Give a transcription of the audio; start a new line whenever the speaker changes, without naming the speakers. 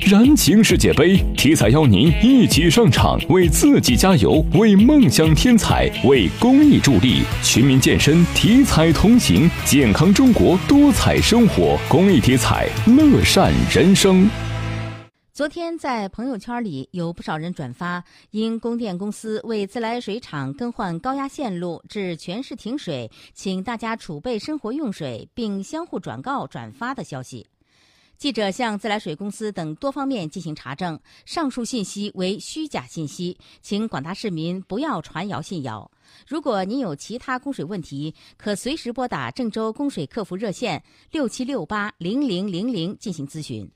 燃情世界杯，体彩邀您一起上场，为自己加油，为梦想添彩，为公益助力。全民健身，体彩同行，健康中国，多彩生活。公益体彩，乐善人生。
昨天在朋友圈里有不少人转发，因供电公司为自来水厂更换高压线路致全市停水，请大家储备生活用水，并相互转告转发的消息。记者向自来水公司等多方面进行查证，上述信息为虚假信息，请广大市民不要传谣信谣。如果您有其他供水问题，可随时拨打郑州供水客服热线六七六八零零零零进行咨询。